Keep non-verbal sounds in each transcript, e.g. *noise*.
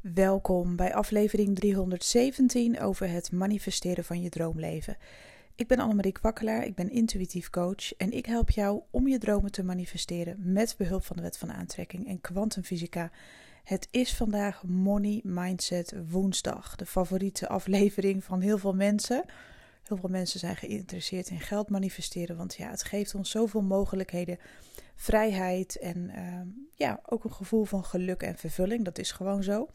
Welkom bij aflevering 317 over het manifesteren van je droomleven. Ik ben Annemarie Kwakkelaar, ik ben intuïtief coach en ik help jou om je dromen te manifesteren met behulp van de wet van aantrekking en kwantumfysica. Het is vandaag Money Mindset Woensdag, de favoriete aflevering van heel veel mensen. Heel veel mensen zijn geïnteresseerd in geld manifesteren, want ja, het geeft ons zoveel mogelijkheden, vrijheid en uh, ja, ook een gevoel van geluk en vervulling. Dat is gewoon zo.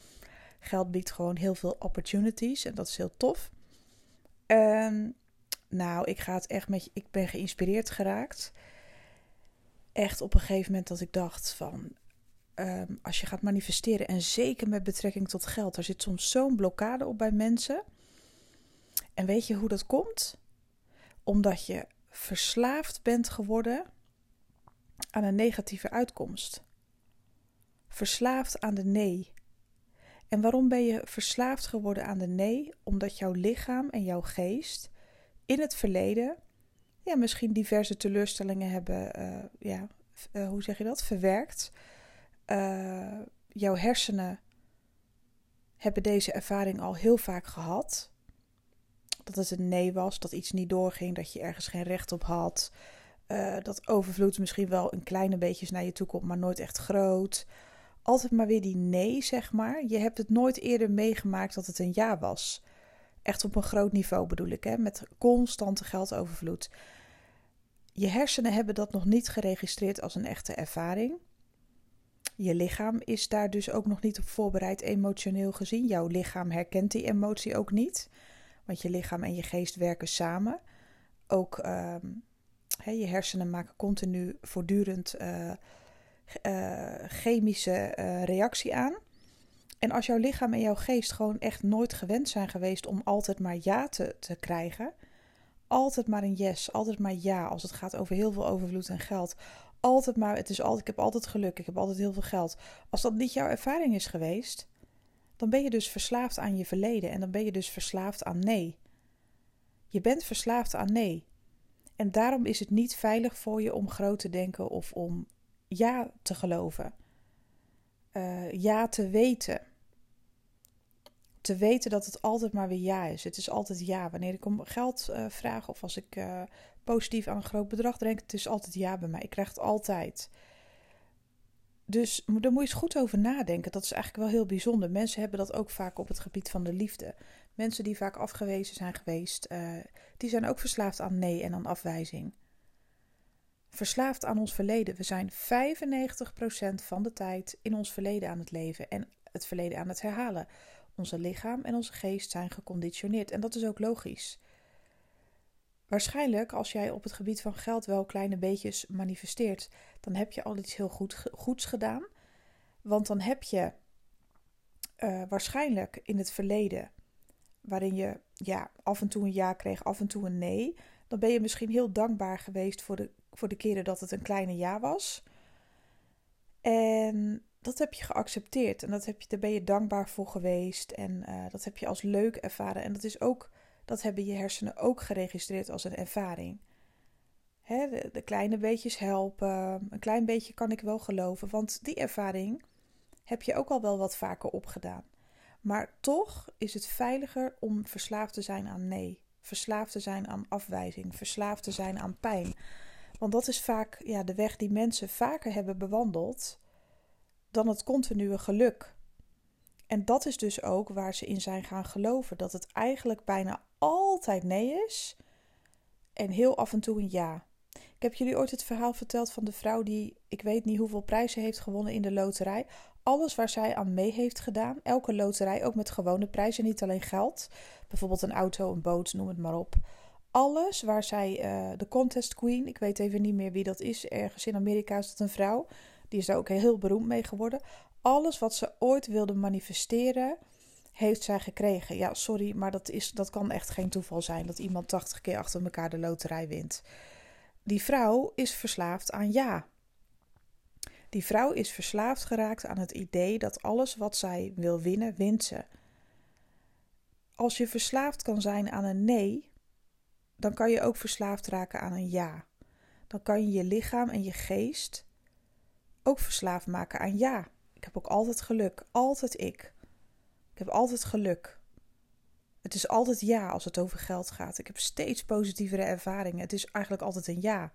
Geld biedt gewoon heel veel opportunities en dat is heel tof. Um, nou, ik ga het echt met je. Ik ben geïnspireerd geraakt. Echt op een gegeven moment dat ik dacht van. Um, als je gaat manifesteren en zeker met betrekking tot geld, er zit soms zo'n blokkade op bij mensen. En weet je hoe dat komt? Omdat je verslaafd bent geworden aan een negatieve uitkomst. Verslaafd aan de nee. En waarom ben je verslaafd geworden aan de nee? Omdat jouw lichaam en jouw geest in het verleden ja, misschien diverse teleurstellingen hebben, uh, ja, uh, hoe zeg je dat, verwerkt. Uh, jouw hersenen hebben deze ervaring al heel vaak gehad. Dat het een nee was, dat iets niet doorging, dat je ergens geen recht op had. dat overvloed misschien wel een kleine beetje naar je toe komt, maar nooit echt groot altijd maar weer die nee, zeg maar. Je hebt het nooit eerder meegemaakt dat het een ja was. Echt op een groot niveau bedoel ik, hè? met constante geldovervloed. Je hersenen hebben dat nog niet geregistreerd als een echte ervaring. Je lichaam is daar dus ook nog niet op voorbereid emotioneel gezien. Jouw lichaam herkent die emotie ook niet. Want je lichaam en je geest werken samen. Ook uh, je hersenen maken continu voortdurend uh, uh, chemische uh, reactie aan. En als jouw lichaam en jouw geest gewoon echt nooit gewend zijn geweest om altijd maar ja te, te krijgen, altijd maar een yes, altijd maar ja als het gaat over heel veel overvloed en geld. Altijd maar, het is altijd, ik heb altijd geluk, ik heb altijd heel veel geld. Als dat niet jouw ervaring is geweest, dan ben je dus verslaafd aan je verleden en dan ben je dus verslaafd aan nee. Je bent verslaafd aan nee. En daarom is het niet veilig voor je om groot te denken of om ja te geloven. Uh, ja te weten. Te weten dat het altijd maar weer ja is. Het is altijd ja. Wanneer ik om geld uh, vraag of als ik uh, positief aan een groot bedrag denk, het is altijd ja bij mij. Ik krijg het altijd. Dus daar moet je eens goed over nadenken. Dat is eigenlijk wel heel bijzonder. Mensen hebben dat ook vaak op het gebied van de liefde. Mensen die vaak afgewezen zijn geweest, die zijn ook verslaafd aan nee en aan afwijzing verslaafd aan ons verleden. We zijn 95% van de tijd in ons verleden aan het leven en het verleden aan het herhalen. Onze lichaam en onze geest zijn geconditioneerd en dat is ook logisch. Waarschijnlijk, als jij op het gebied van geld wel kleine beetjes manifesteert, dan heb je al iets heel goed, goeds gedaan. Want dan heb je uh, waarschijnlijk in het verleden, waarin je ja, af en toe een ja kreeg, af en toe een nee, dan ben je misschien heel dankbaar geweest voor de voor de keren dat het een kleine ja was. En dat heb je geaccepteerd en dat heb je, daar ben je dankbaar voor geweest en uh, dat heb je als leuk ervaren. En dat is ook, dat hebben je hersenen ook geregistreerd als een ervaring. De, de, kleine beetjes helpen, een klein beetje kan ik wel geloven, want die ervaring heb je ook al wel wat vaker opgedaan. Maar toch is het veiliger om verslaafd te zijn aan nee, verslaafd te zijn aan afwijzing, verslaafd te zijn aan pijn. Want dat is vaak ja, de weg die mensen vaker hebben bewandeld dan het continue geluk. En dat is dus ook waar ze in zijn gaan geloven: dat het eigenlijk bijna altijd nee is en heel af en toe een ja. Ik heb jullie ooit het verhaal verteld van de vrouw die, ik weet niet hoeveel prijzen heeft gewonnen in de loterij. Alles waar zij aan mee heeft gedaan, elke loterij, ook met gewone prijzen, niet alleen geld. Bijvoorbeeld een auto, een boot, noem het maar op alles waar zij, uh, de contest queen, ik weet even niet meer wie dat is, ergens in Amerika is dat een vrouw, die is daar ook heel beroemd mee geworden. Alles wat ze ooit wilde manifesteren, heeft zij gekregen. Ja, sorry, maar dat, is, dat kan echt geen toeval zijn dat iemand 80 keer achter elkaar de loterij wint. Die vrouw is verslaafd aan ja. Die vrouw is verslaafd geraakt aan het idee dat alles wat zij wil winnen, wint ze. Als je verslaafd kan zijn aan een nee, dan kan je ook verslaafd raken aan een ja. Dan kan je je lichaam en je geest ook verslaafd maken aan ja. Ik heb ook altijd geluk, altijd ik. Ik heb altijd geluk. Het is altijd ja als het over geld gaat. Ik heb steeds positievere ervaringen. Het is eigenlijk altijd een ja.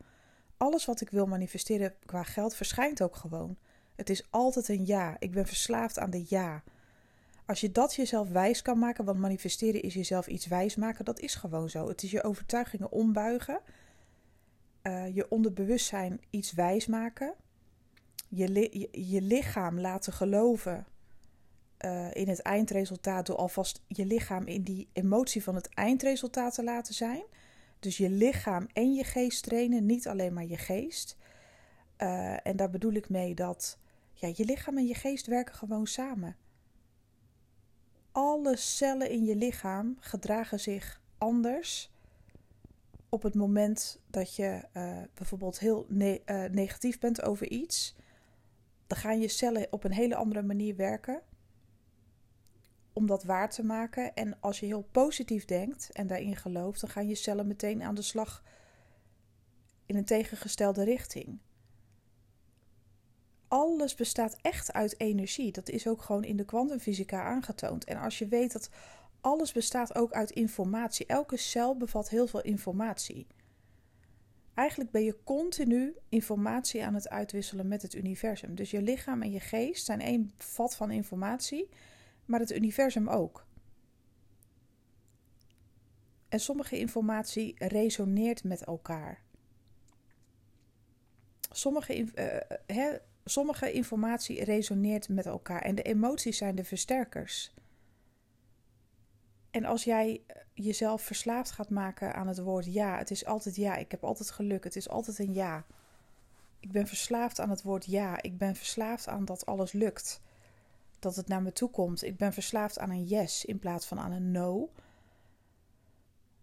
Alles wat ik wil manifesteren qua geld verschijnt ook gewoon. Het is altijd een ja. Ik ben verslaafd aan de ja. Als je dat jezelf wijs kan maken, want manifesteren is jezelf iets wijs maken, dat is gewoon zo. Het is je overtuigingen ombuigen, uh, je onderbewustzijn iets wijs maken, je, je lichaam laten geloven uh, in het eindresultaat door alvast je lichaam in die emotie van het eindresultaat te laten zijn. Dus je lichaam en je geest trainen, niet alleen maar je geest. Uh, en daar bedoel ik mee dat ja, je lichaam en je geest werken gewoon samen. Alle cellen in je lichaam gedragen zich anders op het moment dat je uh, bijvoorbeeld heel ne negatief bent over iets. Dan gaan je cellen op een hele andere manier werken om dat waar te maken. En als je heel positief denkt en daarin gelooft, dan gaan je cellen meteen aan de slag in een tegengestelde richting. Alles bestaat echt uit energie. Dat is ook gewoon in de kwantumfysica aangetoond. En als je weet dat alles bestaat ook uit informatie, elke cel bevat heel veel informatie. Eigenlijk ben je continu informatie aan het uitwisselen met het universum. Dus je lichaam en je geest zijn één vat van informatie maar het universum ook. En sommige informatie resoneert met elkaar. Sommige, uh, sommige informatie resoneert met elkaar en de emoties zijn de versterkers. En als jij jezelf verslaafd gaat maken aan het woord ja, het is altijd ja, ik heb altijd geluk, het is altijd een ja. Ik ben verslaafd aan het woord ja, ik ben verslaafd aan dat alles lukt dat het naar me toe komt. Ik ben verslaafd aan een yes in plaats van aan een no.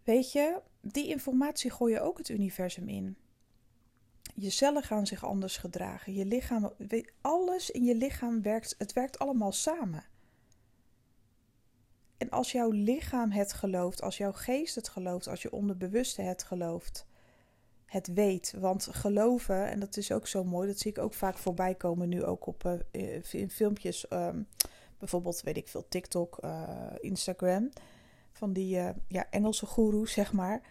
Weet je, die informatie gooi je ook het universum in. Je cellen gaan zich anders gedragen. Je lichaam, alles in je lichaam werkt, het werkt allemaal samen. En als jouw lichaam het gelooft, als jouw geest het gelooft, als je onderbewuste het gelooft, het weet. Want geloven, en dat is ook zo mooi, dat zie ik ook vaak voorbij komen nu ook op uh, in filmpjes, um, bijvoorbeeld weet ik veel, TikTok, uh, Instagram, van die ja, Engelse goeroes, zeg maar.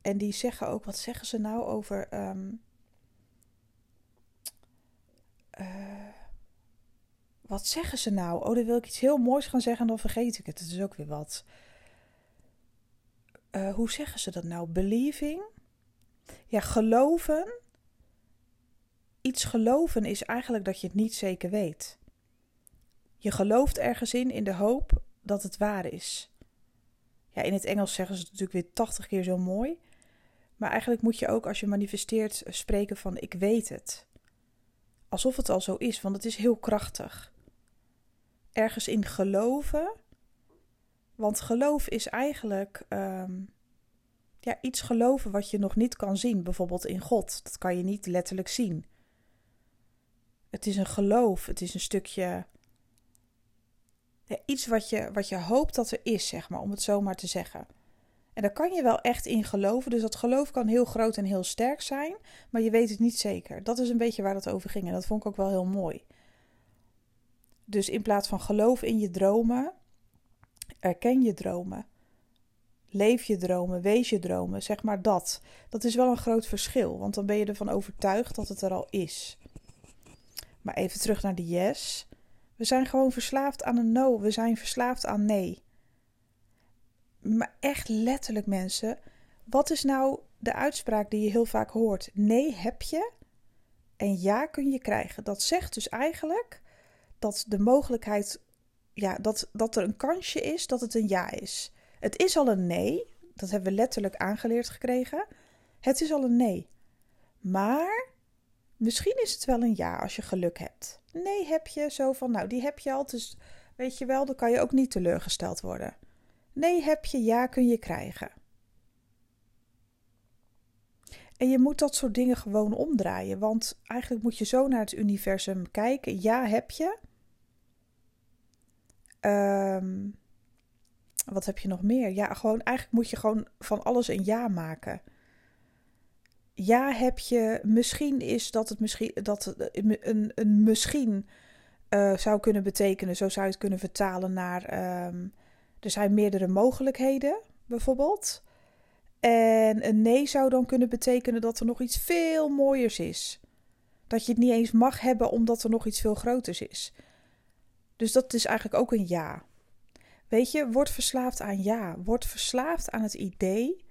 En die zeggen ook, wat zeggen ze nou over. Um, wat zeggen ze nou? Oh, dan wil ik iets heel moois gaan zeggen en dan vergeet ik het. Het is ook weer wat. hoe zeggen ze dat nou? Believing ja, geloven. Iets geloven is eigenlijk dat je het niet zeker weet. Je gelooft ergens in in de hoop dat het waar is. Ja, in het Engels zeggen ze het natuurlijk weer 80 keer zo mooi. Maar eigenlijk moet je ook als je manifesteert spreken van ik weet het. Alsof het al zo is, want het is heel krachtig. Ergens in geloven. Want geloof is eigenlijk um, ja, iets geloven wat je nog niet kan zien, bijvoorbeeld in God. Dat kan je niet letterlijk zien. Het is een geloof, het is een stukje. Ja, iets wat je, wat je hoopt dat er is, zeg maar, om het zo maar te zeggen. En daar kan je wel echt in geloven. Dus dat geloof kan heel groot en heel sterk zijn, maar je weet het niet zeker. Dat is een beetje waar het over ging en dat vond ik ook wel heel mooi. Dus in plaats van geloof in je dromen, erken je dromen. Leef je dromen, wees je dromen, zeg maar dat. Dat is wel een groot verschil, want dan ben je ervan overtuigd dat het er al is. Maar even terug naar de yes. We zijn gewoon verslaafd aan een no, we zijn verslaafd aan nee. Maar echt letterlijk mensen, wat is nou de uitspraak die je heel vaak hoort? Nee heb je en ja kun je krijgen. Dat zegt dus eigenlijk dat de mogelijkheid, ja, dat, dat er een kansje is dat het een ja is. Het is al een nee. Dat hebben we letterlijk aangeleerd gekregen. Het is al een nee. Maar misschien is het wel een ja als je geluk hebt. Nee heb je zo van, nou die heb je al, dus weet je wel, dan kan je ook niet teleurgesteld worden. Nee heb je, ja kun je krijgen. En je moet dat soort dingen gewoon omdraaien, want eigenlijk moet je zo naar het universum kijken. Ja heb je. Um, wat heb je nog meer? Ja, gewoon eigenlijk moet je gewoon van alles een ja maken. Ja, heb je. Misschien is dat het misschien. Dat een, een misschien uh, zou kunnen betekenen, zo zou je het kunnen vertalen naar ehm, er zijn meerdere mogelijkheden, bijvoorbeeld. En een nee zou dan kunnen betekenen dat er nog iets veel mooiers is. Dat je het niet eens mag hebben omdat er nog iets veel groters is. Dus dat is eigenlijk ook een ja. Weet je, word verslaafd aan ja. Word verslaafd aan het idee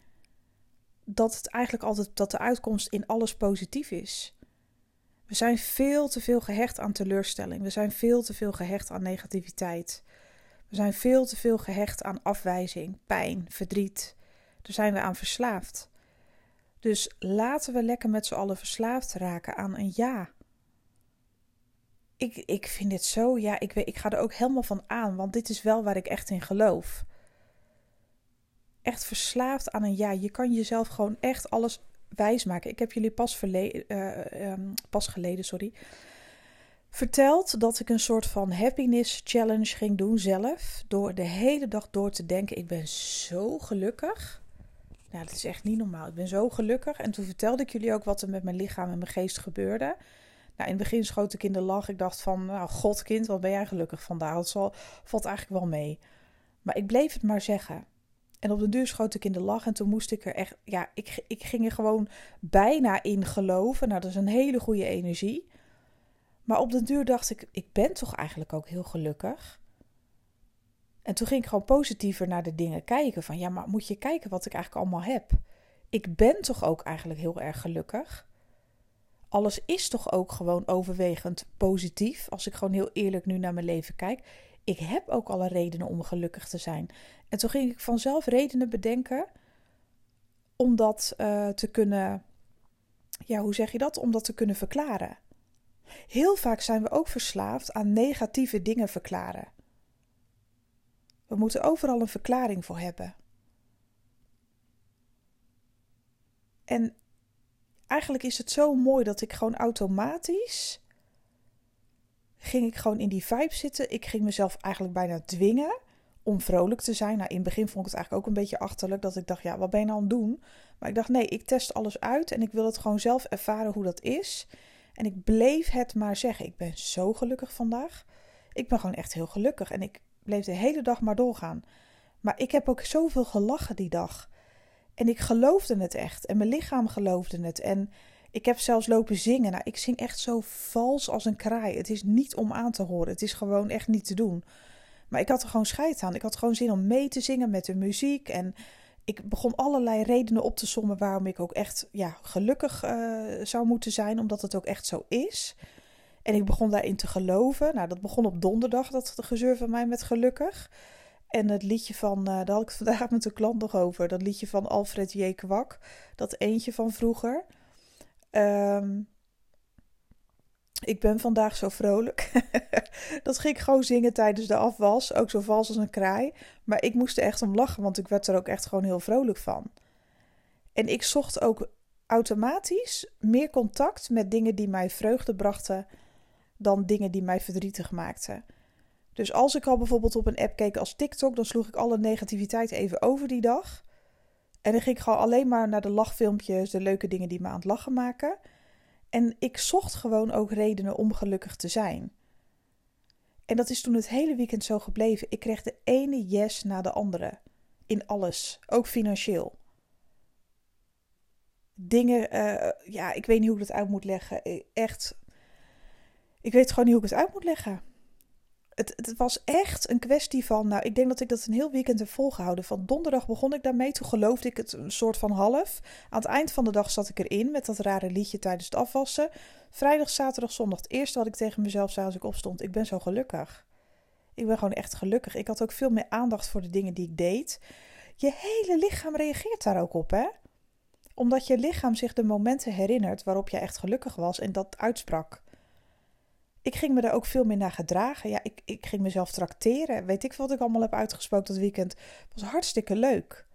dat het eigenlijk altijd dat de uitkomst in alles positief is. We zijn veel te veel gehecht aan teleurstelling. We zijn veel te veel gehecht aan negativiteit. We zijn veel te veel gehecht aan afwijzing, pijn, verdriet. Daar zijn we aan verslaafd. Dus laten we lekker met z'n allen verslaafd raken aan een ja. Ik, ik vind dit zo, ja, ik, weet, ik ga er ook helemaal van aan, want dit is wel waar ik echt in geloof. Echt verslaafd aan een ja. Je kan jezelf gewoon echt alles wijsmaken. Ik heb jullie pas, uh, um, pas geleden sorry, verteld dat ik een soort van happiness challenge ging doen zelf. Door de hele dag door te denken: ik ben zo gelukkig. Nou, dat is echt niet normaal. Ik ben zo gelukkig. En toen vertelde ik jullie ook wat er met mijn lichaam en mijn geest gebeurde. Nou, in het begin schoot ik in de lach. Ik dacht van, nou, godkind, wat ben jij gelukkig vandaag. Dat zal, valt eigenlijk wel mee. Maar ik bleef het maar zeggen. En op de duur schoot ik in de lach en toen moest ik er echt, ja, ik, ik ging er gewoon bijna in geloven. Nou, dat is een hele goede energie. Maar op de duur dacht ik, ik ben toch eigenlijk ook heel gelukkig. En toen ging ik gewoon positiever naar de dingen kijken. Van ja, maar moet je kijken wat ik eigenlijk allemaal heb. Ik ben toch ook eigenlijk heel erg gelukkig. Alles is toch ook gewoon overwegend positief. Als ik gewoon heel eerlijk nu naar mijn leven kijk. Ik heb ook alle redenen om gelukkig te zijn. En toen ging ik vanzelf redenen bedenken om dat uh, te kunnen. Ja, hoe zeg je dat? Om dat te kunnen verklaren. Heel vaak zijn we ook verslaafd aan negatieve dingen verklaren. We moeten overal een verklaring voor hebben. En eigenlijk is het zo mooi dat ik gewoon automatisch ging ik gewoon in die vibe zitten. Ik ging mezelf eigenlijk bijna dwingen om vrolijk te zijn. Nou, in het begin vond ik het eigenlijk ook een beetje achterlijk dat ik dacht, ja, wat ben je nou aan het doen? Maar ik dacht, nee, ik test alles uit en ik wil het gewoon zelf ervaren hoe dat is. En ik bleef het maar zeggen. Ik ben zo gelukkig vandaag. Ik ben gewoon echt heel gelukkig. En ik bleef de hele dag maar doorgaan. Maar ik heb ook zoveel gelachen die dag. En ik geloofde het echt. En mijn lichaam geloofde het. En ik heb zelfs lopen zingen. Nou, ik zing echt zo vals als een kraai. Het is niet om aan te horen. Het is gewoon echt niet te doen. Maar ik had er gewoon scheid aan. Ik had gewoon zin om mee te zingen met de muziek. En ik begon allerlei redenen op te sommen waarom ik ook echt ja, gelukkig uh, zou moeten zijn, omdat het ook echt zo is. En ik begon daarin te geloven. Nou, dat begon op donderdag, dat gezeur van mij met gelukkig. En het liedje van, uh, daar had ik het vandaag *laughs* met een klant nog over, dat liedje van Alfred J. Kwak, dat eentje van vroeger. Um, ik ben vandaag zo vrolijk. *laughs* dat ging ik gewoon zingen tijdens de afwas. Ook zo vals als een kraai. Maar ik moest er echt om lachen, want ik werd er ook echt gewoon heel vrolijk van. En ik zocht ook automatisch meer contact met dingen die mij vreugde brachten dan dingen die mij verdrietig maakten. Dus als ik al bijvoorbeeld op een app keek als TikTok, dan sloeg ik alle negativiteit even over die dag. En dan ging ik gewoon alleen maar naar de lachfilmpjes, de leuke dingen die me aan het lachen maken. En ik zocht gewoon ook redenen om gelukkig te zijn. En dat is toen het hele weekend zo gebleven. Ik kreeg de ene yes na de andere. In alles, ook financieel. Dingen, uh, ja, ik weet niet hoe ik dat uit moet leggen. Eh, echt, ik weet gewoon niet hoe ik het uit moet leggen het, het, was echt een kwestie van. Nou, ik denk dat ik dat een heel weekend heb volgehouden. Van donderdag begon ik daarmee. Toen geloofde ik het een soort van half. Aan het eind van de dag zat ik erin met dat rare liedje tijdens het afwassen. Vrijdag, zaterdag, zondag. Het eerste wat ik tegen mezelf zei als ik opstond: Ik ben zo gelukkig. Ik ben gewoon echt gelukkig. Ik had ook veel meer aandacht voor de dingen die ik deed. Je hele lichaam reageert daar ook op, hè? Omdat je lichaam zich de momenten herinnert waarop je echt gelukkig was en dat uitsprak ik ging me daar ook veel meer naar gedragen. Ja, ik, ik ging mezelf trakteren. Weet ik wat ik allemaal heb uitgesproken dat weekend. Het was hartstikke leuk.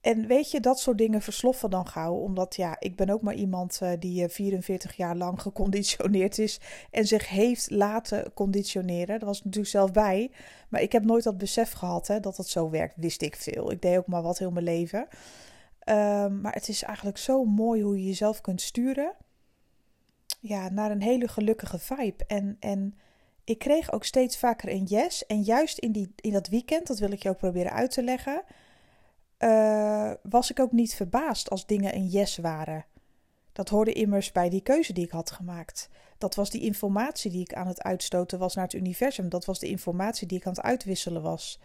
En weet je, dat soort dingen versloffen dan gauw. Omdat ja, ik ben ook maar iemand uh, die 44 eh, jaar lang geconditioneerd is. En zich heeft laten conditioneren. Dat was natuurlijk zelf bij. Maar ik heb nooit dat besef gehad hè, dat het zo werkt. Wist ik veel. Ik deed ook maar wat heel mijn leven. Um, maar het is eigenlijk zo mooi hoe je jezelf kunt sturen ja, naar een hele gelukkige vibe. En, en ik kreeg ook steeds vaker een yes. En juist in, die, in dat weekend, dat wil ik je ook proberen uit te leggen, uh, was ik ook niet verbaasd als dingen een yes waren. Dat hoorde immers bij die keuze die ik had gemaakt. Dat was die informatie die ik aan het uitstoten was naar het universum. Dat was de informatie die ik aan het uitwisselen was.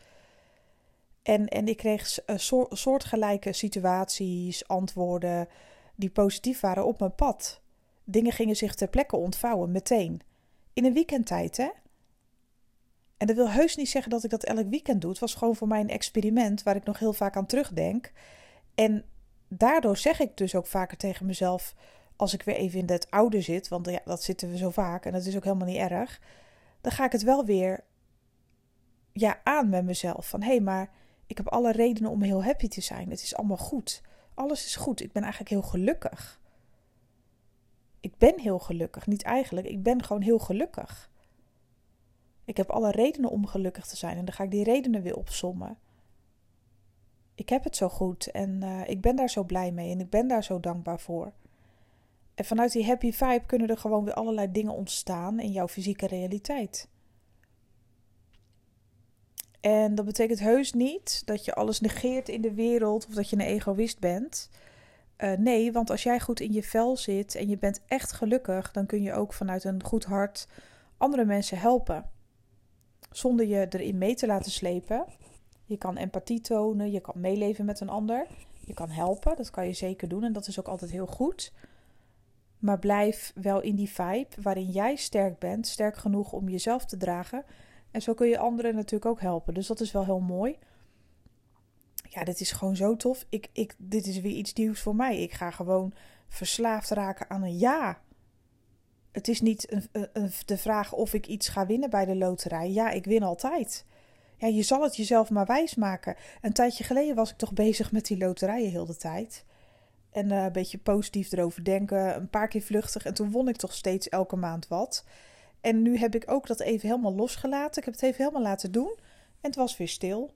En, en ik kreeg uh, soortgelijke situaties, antwoorden die positief waren op mijn pad. Dingen gingen zich ter plekke ontvouwen, meteen. In een weekendtijd, hè? En dat wil heus niet zeggen dat ik dat elk weekend doe. Het was gewoon voor mij een experiment waar ik nog heel vaak aan terugdenk. En daardoor zeg ik dus ook vaker tegen mezelf, als ik weer even in het oude zit, want ja, dat zitten we zo vaak en dat is ook helemaal niet erg, dan ga ik het wel weer ja, aan met mezelf. Van hé, hey, maar ik heb alle redenen om heel happy te zijn. Het is allemaal goed. Alles is goed. Ik ben eigenlijk heel gelukkig. Ik ben heel gelukkig. Niet eigenlijk, ik ben gewoon heel gelukkig. Ik heb alle redenen om gelukkig te zijn en dan ga ik die redenen weer opsommen. Ik heb het zo goed en uh, ik ben daar zo blij mee en ik ben daar zo dankbaar voor. En vanuit die happy vibe kunnen er gewoon weer allerlei dingen ontstaan in jouw fysieke realiteit. En dat betekent heus niet dat je alles negeert in de wereld of dat je een egoïst bent. Uh, nee, want als jij goed in je vel zit en je bent echt gelukkig, dan kun je ook vanuit een goed hart andere mensen helpen. Zonder je erin mee te laten slepen. Je kan empathie tonen, je kan meeleven met een ander. Je kan helpen, dat kan je zeker doen en dat is ook altijd heel goed. Maar blijf wel in die vibe waarin jij sterk bent, sterk genoeg om jezelf te dragen. En zo kun je anderen natuurlijk ook helpen. Dus dat is wel heel mooi. Ja, dit is gewoon zo tof. Ik, ik, dit is weer iets nieuws voor mij. Ik ga gewoon verslaafd raken aan een ja. Het is niet een, een, de vraag of ik iets ga winnen bij de loterij. Ja, ik win altijd. Ja, je zal het jezelf maar wijsmaken. Een tijdje geleden was ik toch bezig met die loterijen heel de tijd. En uh, een beetje positief erover denken, een paar keer vluchtig. En toen won ik toch steeds elke maand wat. En nu heb ik ook dat even helemaal losgelaten. Ik heb het even helemaal laten doen. En het was weer stil.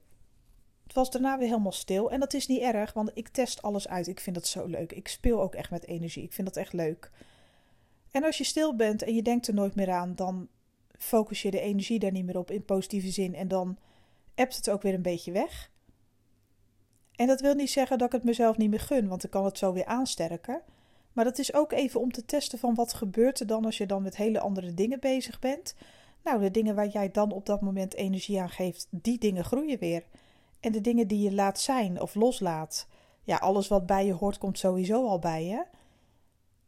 Het was daarna weer helemaal stil. En dat is niet erg, want ik test alles uit. Ik vind dat zo leuk. Ik speel ook echt met energie. Ik vind dat echt leuk. En als je stil bent en je denkt er nooit meer aan, dan focus je de energie daar niet meer op in positieve zin. En dan ebt het ook weer een beetje weg. En dat wil niet zeggen dat ik het mezelf niet meer gun, want ik kan het zo weer aansterken. Maar dat is ook even om te testen van wat gebeurt er dan als je dan met hele andere dingen bezig bent. Nou, de dingen waar jij dan op dat moment energie aan geeft, die dingen groeien weer. En de dingen die je laat zijn of loslaat, ja, alles wat bij je hoort komt sowieso al bij je.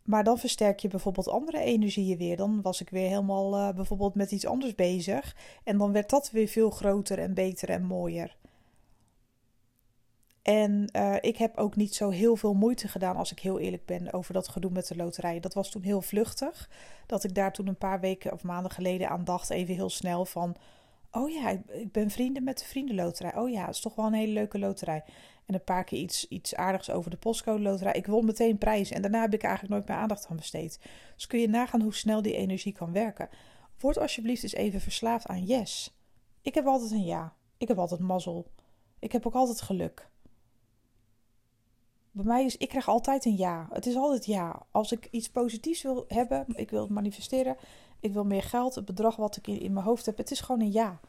Maar dan versterk je bijvoorbeeld andere energieën weer. Dan was ik weer helemaal uh, bijvoorbeeld met iets anders bezig. En dan werd dat weer veel groter en beter en mooier. En uh, ik heb ook niet zo heel veel moeite gedaan, als ik heel eerlijk ben, over dat gedoe met de loterij. Dat was toen heel vluchtig. Dat ik daar toen een paar weken of maanden geleden aan dacht, even heel snel van. Oh ja, ik ben vrienden met de vriendenloterij. Oh ja, het is toch wel een hele leuke loterij. En een paar keer iets, iets aardigs over de postcode loterij. Ik won meteen prijs en daarna heb ik eigenlijk nooit meer aandacht aan besteed. Dus kun je nagaan hoe snel die energie kan werken. Word alsjeblieft eens even verslaafd aan yes. Ik heb altijd een ja. Ik heb altijd mazzel. Ik heb ook altijd geluk. Bij mij is, ik krijg altijd een ja. Het is altijd ja. Als ik iets positiefs wil hebben, ik wil het manifesteren, ik wil meer geld, het bedrag wat ik in, mijn hoofd heb, het is gewoon een ja.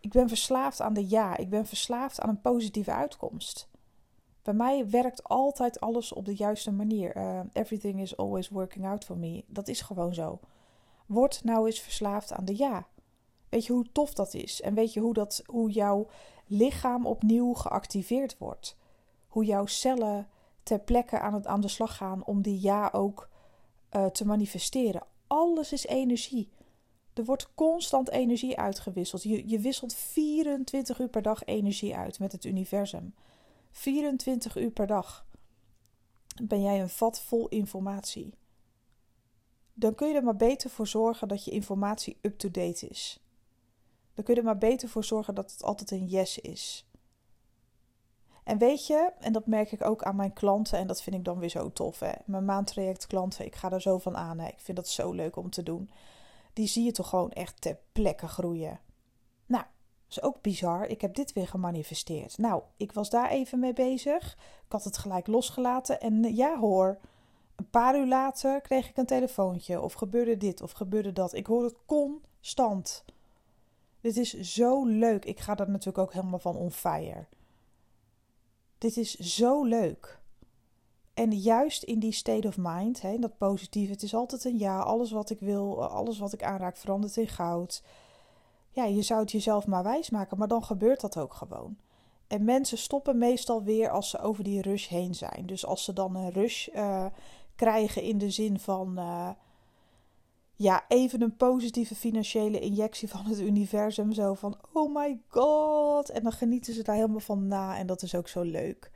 Ik ben verslaafd aan de ja. Ik ben verslaafd aan een positieve uitkomst. Bij mij werkt altijd alles op de juiste manier. Uh, everything is always working out for me. Dat is gewoon zo. Word nou eens verslaafd aan de ja. Weet je hoe tof dat is? En weet je hoe, dat, hoe jouw lichaam opnieuw geactiveerd wordt? Hoe jouw cellen ter plekke aan, het, aan de slag gaan om die ja ook uh, te manifesteren? Alles is energie. Er wordt constant energie uitgewisseld. Je, je wisselt 24 uur per dag energie uit met het universum. 24 uur per dag ben jij een vat vol informatie. Dan kun je er maar beter voor zorgen dat je informatie up-to-date is. Dan kun je er maar beter voor zorgen dat het altijd een yes is. En weet je, en dat merk ik ook aan mijn klanten, en dat vind ik dan weer zo tof. Hè? Mijn maandtraject klanten, ik ga er zo van aan. Ik vind dat zo leuk om te doen die zie je toch gewoon echt ter plekke groeien. Nou, is ook bizar. Ik heb dit weer gemanifesteerd. Nou, ik was daar even mee bezig. Ik had het gelijk losgelaten. En ja hoor, Een paar uur later kreeg ik een telefoontje of gebeurde dit of gebeurde dat. Ik hoor het constant. Dit is zo leuk. Ik ga er natuurlijk ook helemaal van on fire. Dit is zo leuk. En juist in die state of mind, hè, dat positieve, het is altijd een ja, alles wat ik wil, alles wat ik aanraak verandert in goud. Ja, je zou het jezelf maar wijsmaken, maar dan gebeurt dat ook gewoon. En mensen stoppen meestal weer als ze over die rush heen zijn. Dus als ze dan een rush uh, krijgen in de zin van. Uh, ja, even een positieve financiële injectie van het universum. Zo van: oh my god. En dan genieten ze daar helemaal van na. En dat is ook zo leuk.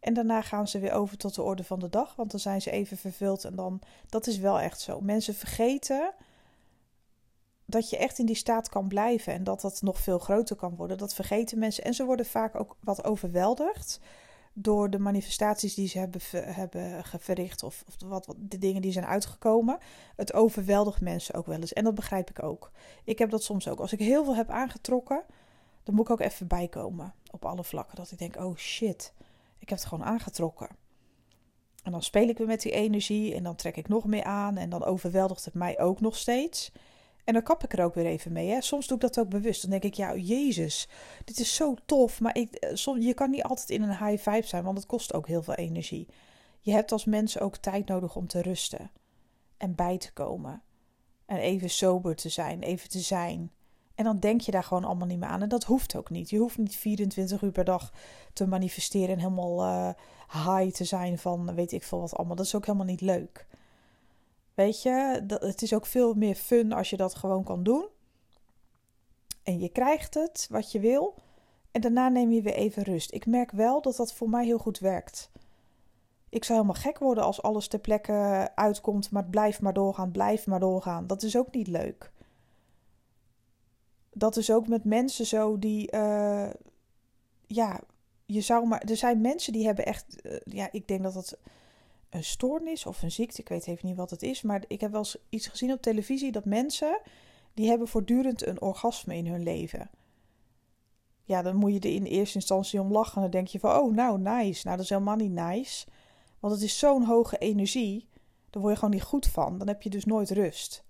En daarna gaan ze weer over tot de orde van de dag. Want dan zijn ze even vervuld. En dan, dat is wel echt zo. Mensen vergeten dat je echt in die staat kan blijven. En dat dat nog veel groter kan worden. Dat vergeten mensen. En ze worden vaak ook wat overweldigd door de manifestaties die ze hebben, hebben verricht of, of wat, wat, de dingen die zijn uitgekomen. Het overweldigt mensen ook wel eens. En dat begrijp ik ook. Ik heb dat soms ook. Als ik heel veel heb aangetrokken, dan moet ik ook even bijkomen op alle vlakken. Dat ik denk, oh shit, ik heb het gewoon aangetrokken. En dan speel ik weer met die energie en dan trek ik nog meer aan en dan overweldigt het mij ook nog steeds. En dan kap ik er ook weer even mee. Hè. Soms doe ik dat ook bewust. Dan denk ik, ja, Jezus, dit is zo tof. Maar ik, eh, je kan niet altijd in een high vibe zijn, want het kost ook heel veel energie. Je hebt als mens ook tijd nodig om te rusten en bij te komen. En even sober te zijn, even te zijn. En dan denk je daar gewoon allemaal niet meer aan. En dat hoeft ook niet. Je hoeft niet 24 uur per dag te manifesteren en helemaal uh, high te zijn van weet ik veel wat allemaal. Dat is ook helemaal niet leuk. Weet je, dat, het is ook veel meer fun als je dat gewoon kan doen. En je krijgt het wat je wil. En daarna neem je weer even rust. Ik merk wel dat dat voor mij heel goed werkt. Ik zou helemaal gek worden als alles ter plekke uitkomt, maar blijf maar doorgaan, blijf maar doorgaan. Dat is ook niet leuk. Dat is ook met mensen zo die, uh, ja, je zou maar. Er zijn mensen die hebben echt, uh, ja, ik denk dat dat een stoornis of een ziekte. Ik weet even niet wat het is. Maar ik heb wel eens iets gezien op televisie dat mensen. die hebben voortdurend een orgasme in hun leven. Ja, dan moet je er in eerste instantie om lachen. En dan denk je van, oh, nou, nice. Nou, dat is helemaal niet nice. Want het is zo'n hoge energie. Daar word je gewoon niet goed van. Dan heb je dus nooit rust.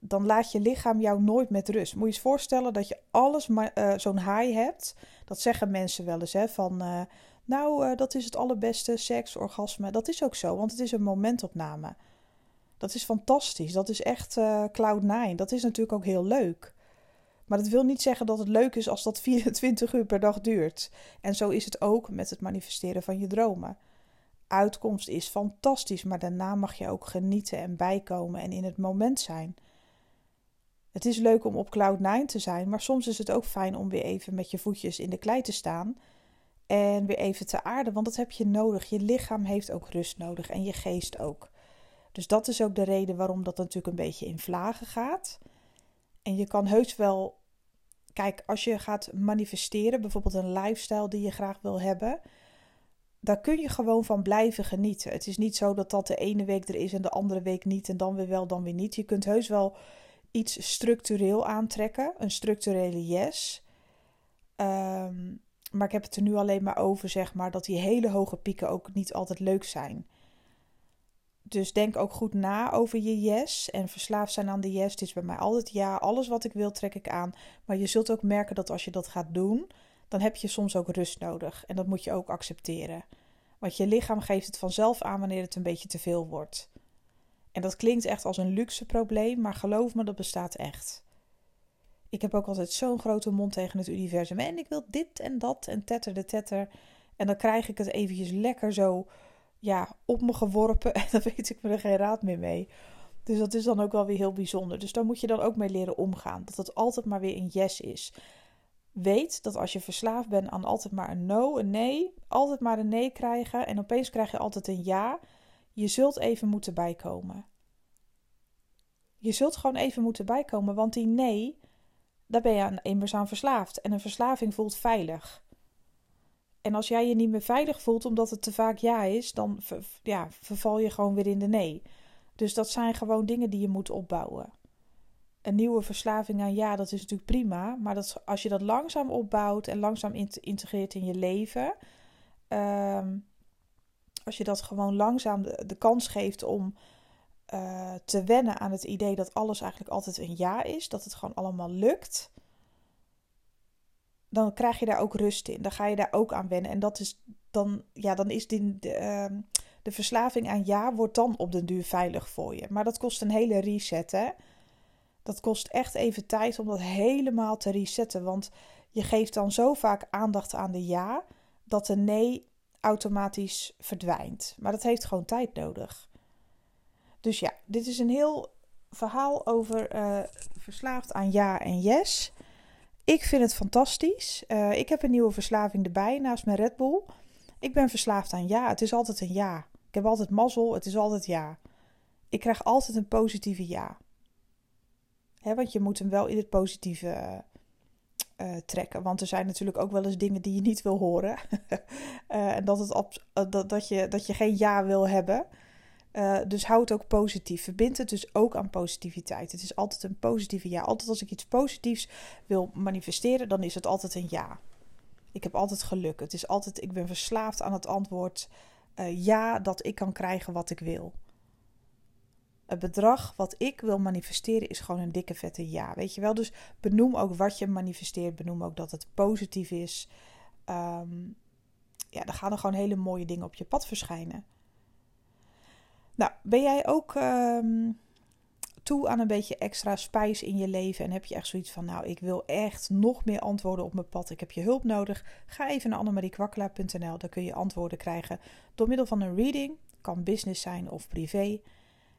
Dan laat je lichaam jou nooit met rust. Moet je eens voorstellen dat je alles maar uh, zo'n high hebt. Dat zeggen mensen wel eens, hè. Van, uh, nou, uh, dat is het allerbeste, seks, orgasme. Dat is ook zo, want het is een momentopname. Dat is fantastisch. Dat is echt uh, cloud nine. Dat is natuurlijk ook heel leuk. Maar dat wil niet zeggen dat het leuk is als dat *laughs* 24 uur per dag duurt. En zo is het ook met het manifesteren van je dromen. Uitkomst is fantastisch, maar daarna mag je ook genieten en bijkomen en in het moment zijn. Het is leuk om op cloud 9 te zijn, maar soms is het ook fijn om weer even met je voetjes in de klei te staan en weer even te aarden, want dat heb je nodig. Je lichaam heeft ook rust nodig en je geest ook. Dus dat is ook de reden waarom dat natuurlijk een beetje in vlagen gaat. En je kan heus wel, kijk, als je gaat manifesteren, bijvoorbeeld een lifestyle die je graag wil hebben, daar kun je gewoon van blijven genieten. Het is niet zo dat dat de ene week er is en de andere week niet en dan weer wel, dan weer niet. Je kunt heus wel iets structureel aantrekken, een structurele yes. Um, maar ik heb het er nu alleen maar over, zeg maar, dat die hele hoge pieken ook niet altijd leuk zijn. Dus denk ook goed na over je yes. En verslaafd zijn aan de yes. Het is bij mij altijd ja. Alles wat ik wil, trek ik aan. Maar je zult ook merken dat als je dat gaat doen, dan heb je soms ook rust nodig. En dat moet je ook accepteren. Want je lichaam geeft het vanzelf aan wanneer het een beetje te veel wordt. En dat klinkt echt als een luxe probleem, maar geloof me, dat bestaat echt. Ik heb ook altijd zo'n grote mond tegen het universum. En ik wil dit en dat en tetter de tetter. En dan krijg ik het eventjes lekker zo ja, op me geworpen. *laughs* En dan weet ik me er geen raad meer mee. Dus dat is dan ook wel weer heel bijzonder. Dus daar moet je dan ook mee leren omgaan. Dat het altijd maar weer een yes is. Weet dat als je verslaafd bent aan altijd maar een no, een nee, altijd maar een nee krijgen en opeens krijg je altijd een ja, je zult even moeten bijkomen. Je zult gewoon even moeten bijkomen, want die nee, daar ben je aan, immers verslaafd. En een verslaving voelt veilig. En als jij je niet meer veilig voelt omdat het te vaak ja is, dan ja, verval je gewoon weer in de nee. Dus dat zijn gewoon dingen die je moet opbouwen. Een nieuwe verslaving aan ja, dat is natuurlijk prima. Maar dat, als je dat langzaam opbouwt en langzaam integreert in je leven. Um, als je dat gewoon langzaam de kans geeft om uh, te wennen aan het idee dat alles eigenlijk altijd een ja is, dat het gewoon allemaal lukt, dan krijg je daar ook rust in. Dan ga je daar ook aan wennen. En dat is dan, ja, dan is die, de, uh, de verslaving aan ja, wordt dan op den duur veilig voor je. Maar dat kost een hele reset, hè. Dat kost echt even tijd om dat helemaal te resetten. Want je geeft dan zo vaak aandacht aan de ja, dat de nee automatisch verdwijnt. Maar dat heeft gewoon tijd nodig. Dus ja, dit is een heel verhaal over uh, verslaafd aan ja en yes. Ik vind het fantastisch. Uh, ik heb een nieuwe verslaving erbij naast mijn Red Bull. Ik ben verslaafd aan ja. Het is altijd een ja. Ik heb altijd mazzel. Het is altijd ja. Ik krijg altijd een positieve ja. Want je moet hem wel in het positieve uh, trekken. Want er zijn natuurlijk ook wel eens dingen die je niet wil horen. *laughs* en dat, het dat, dat, je, dat je geen ja wil hebben. Uh, dus houd het ook positief. Verbind het dus ook aan positiviteit. Het is altijd een positieve ja. Altijd als ik iets positiefs wil manifesteren, dan is het altijd een ja. Ik heb altijd geluk. Het is altijd, ik ben verslaafd aan het antwoord uh, ja dat ik kan krijgen wat ik wil. Het bedrag wat ik wil manifesteren is gewoon een dikke vette ja. Weet je wel? Dus benoem ook wat je manifesteert. Benoem ook dat het positief is. Um, ja, dan gaan er gewoon hele mooie dingen op je pad verschijnen. Nou, ben jij ook ehm, toe aan een beetje extra spijs in je leven en heb je echt zoiets van, nou, ik wil echt nog meer antwoorden op mijn pad, ik heb je hulp nodig? Ga even naar annemariekwakkelaar.nl, daar kun je antwoorden krijgen door middel van een reading, kan business zijn of privé.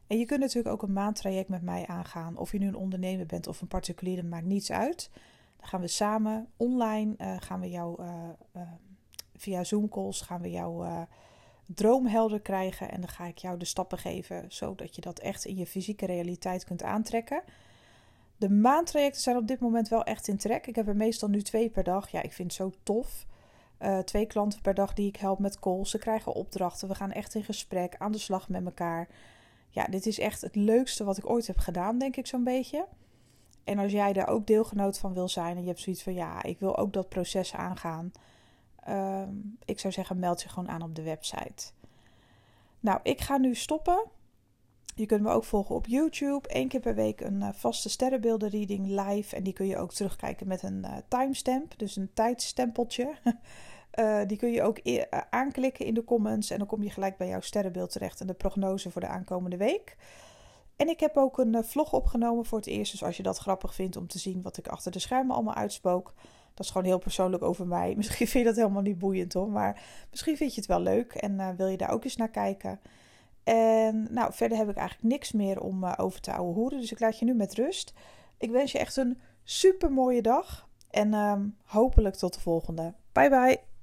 En je kunt natuurlijk ook een maandtraject met mij aangaan, of je nu een ondernemer bent of een particulier, maakt niets uit. Dan gaan we samen online, uh, gaan we jou uh, uh, via Zoom calls, gaan we jou droomhelder krijgen. En dan ga ik jou de stappen geven, zodat je dat echt in je fysieke realiteit kunt aantrekken. De maandtrajecten zijn op dit moment wel echt in trek. Ik heb er meestal nu twee per dag. Ja, ik vind het zo tof. Uh, twee klanten per dag die ik help met calls. Ze krijgen opdrachten. We gaan echt in gesprek, aan de slag met elkaar. Ja, dit is echt het leukste wat ik ooit heb gedaan, denk ik zo'n beetje. En als jij daar ook deelgenoot van wil zijn en je hebt zoiets van ja, ik wil ook dat proces aangaan. Ehm, ik zou zeggen, meld je gewoon aan op de website. Nou, ik ga nu stoppen. Je kunt me ook volgen op YouTube. Eén keer per week een uh, vaste sterrenbeeldenreading live. En die kun je ook terugkijken met een uh, timestamp. Dus een tijdstempeltje. uh, *laughs* die kun je ook aanklikken in de comments. En dan kom je gelijk bij jouw sterrenbeeld terecht. En de prognose voor de aankomende week. En ik heb ook een vlog opgenomen voor het eerst. Dus als je dat grappig vindt om te zien wat ik achter de schermen allemaal uitspook. Dat is gewoon heel persoonlijk over mij. *laughs* Misschien vind je dat helemaal niet boeiend hoor. Maar misschien vind je het wel leuk en uh, wil je daar ook eens naar kijken. En nou, verder heb ik eigenlijk niks meer om uh, over te ouwe hoeren. Dus ik laat je nu met rust. Ik wens je echt een super mooie dag. En um, hopelijk tot de volgende. Bye bye.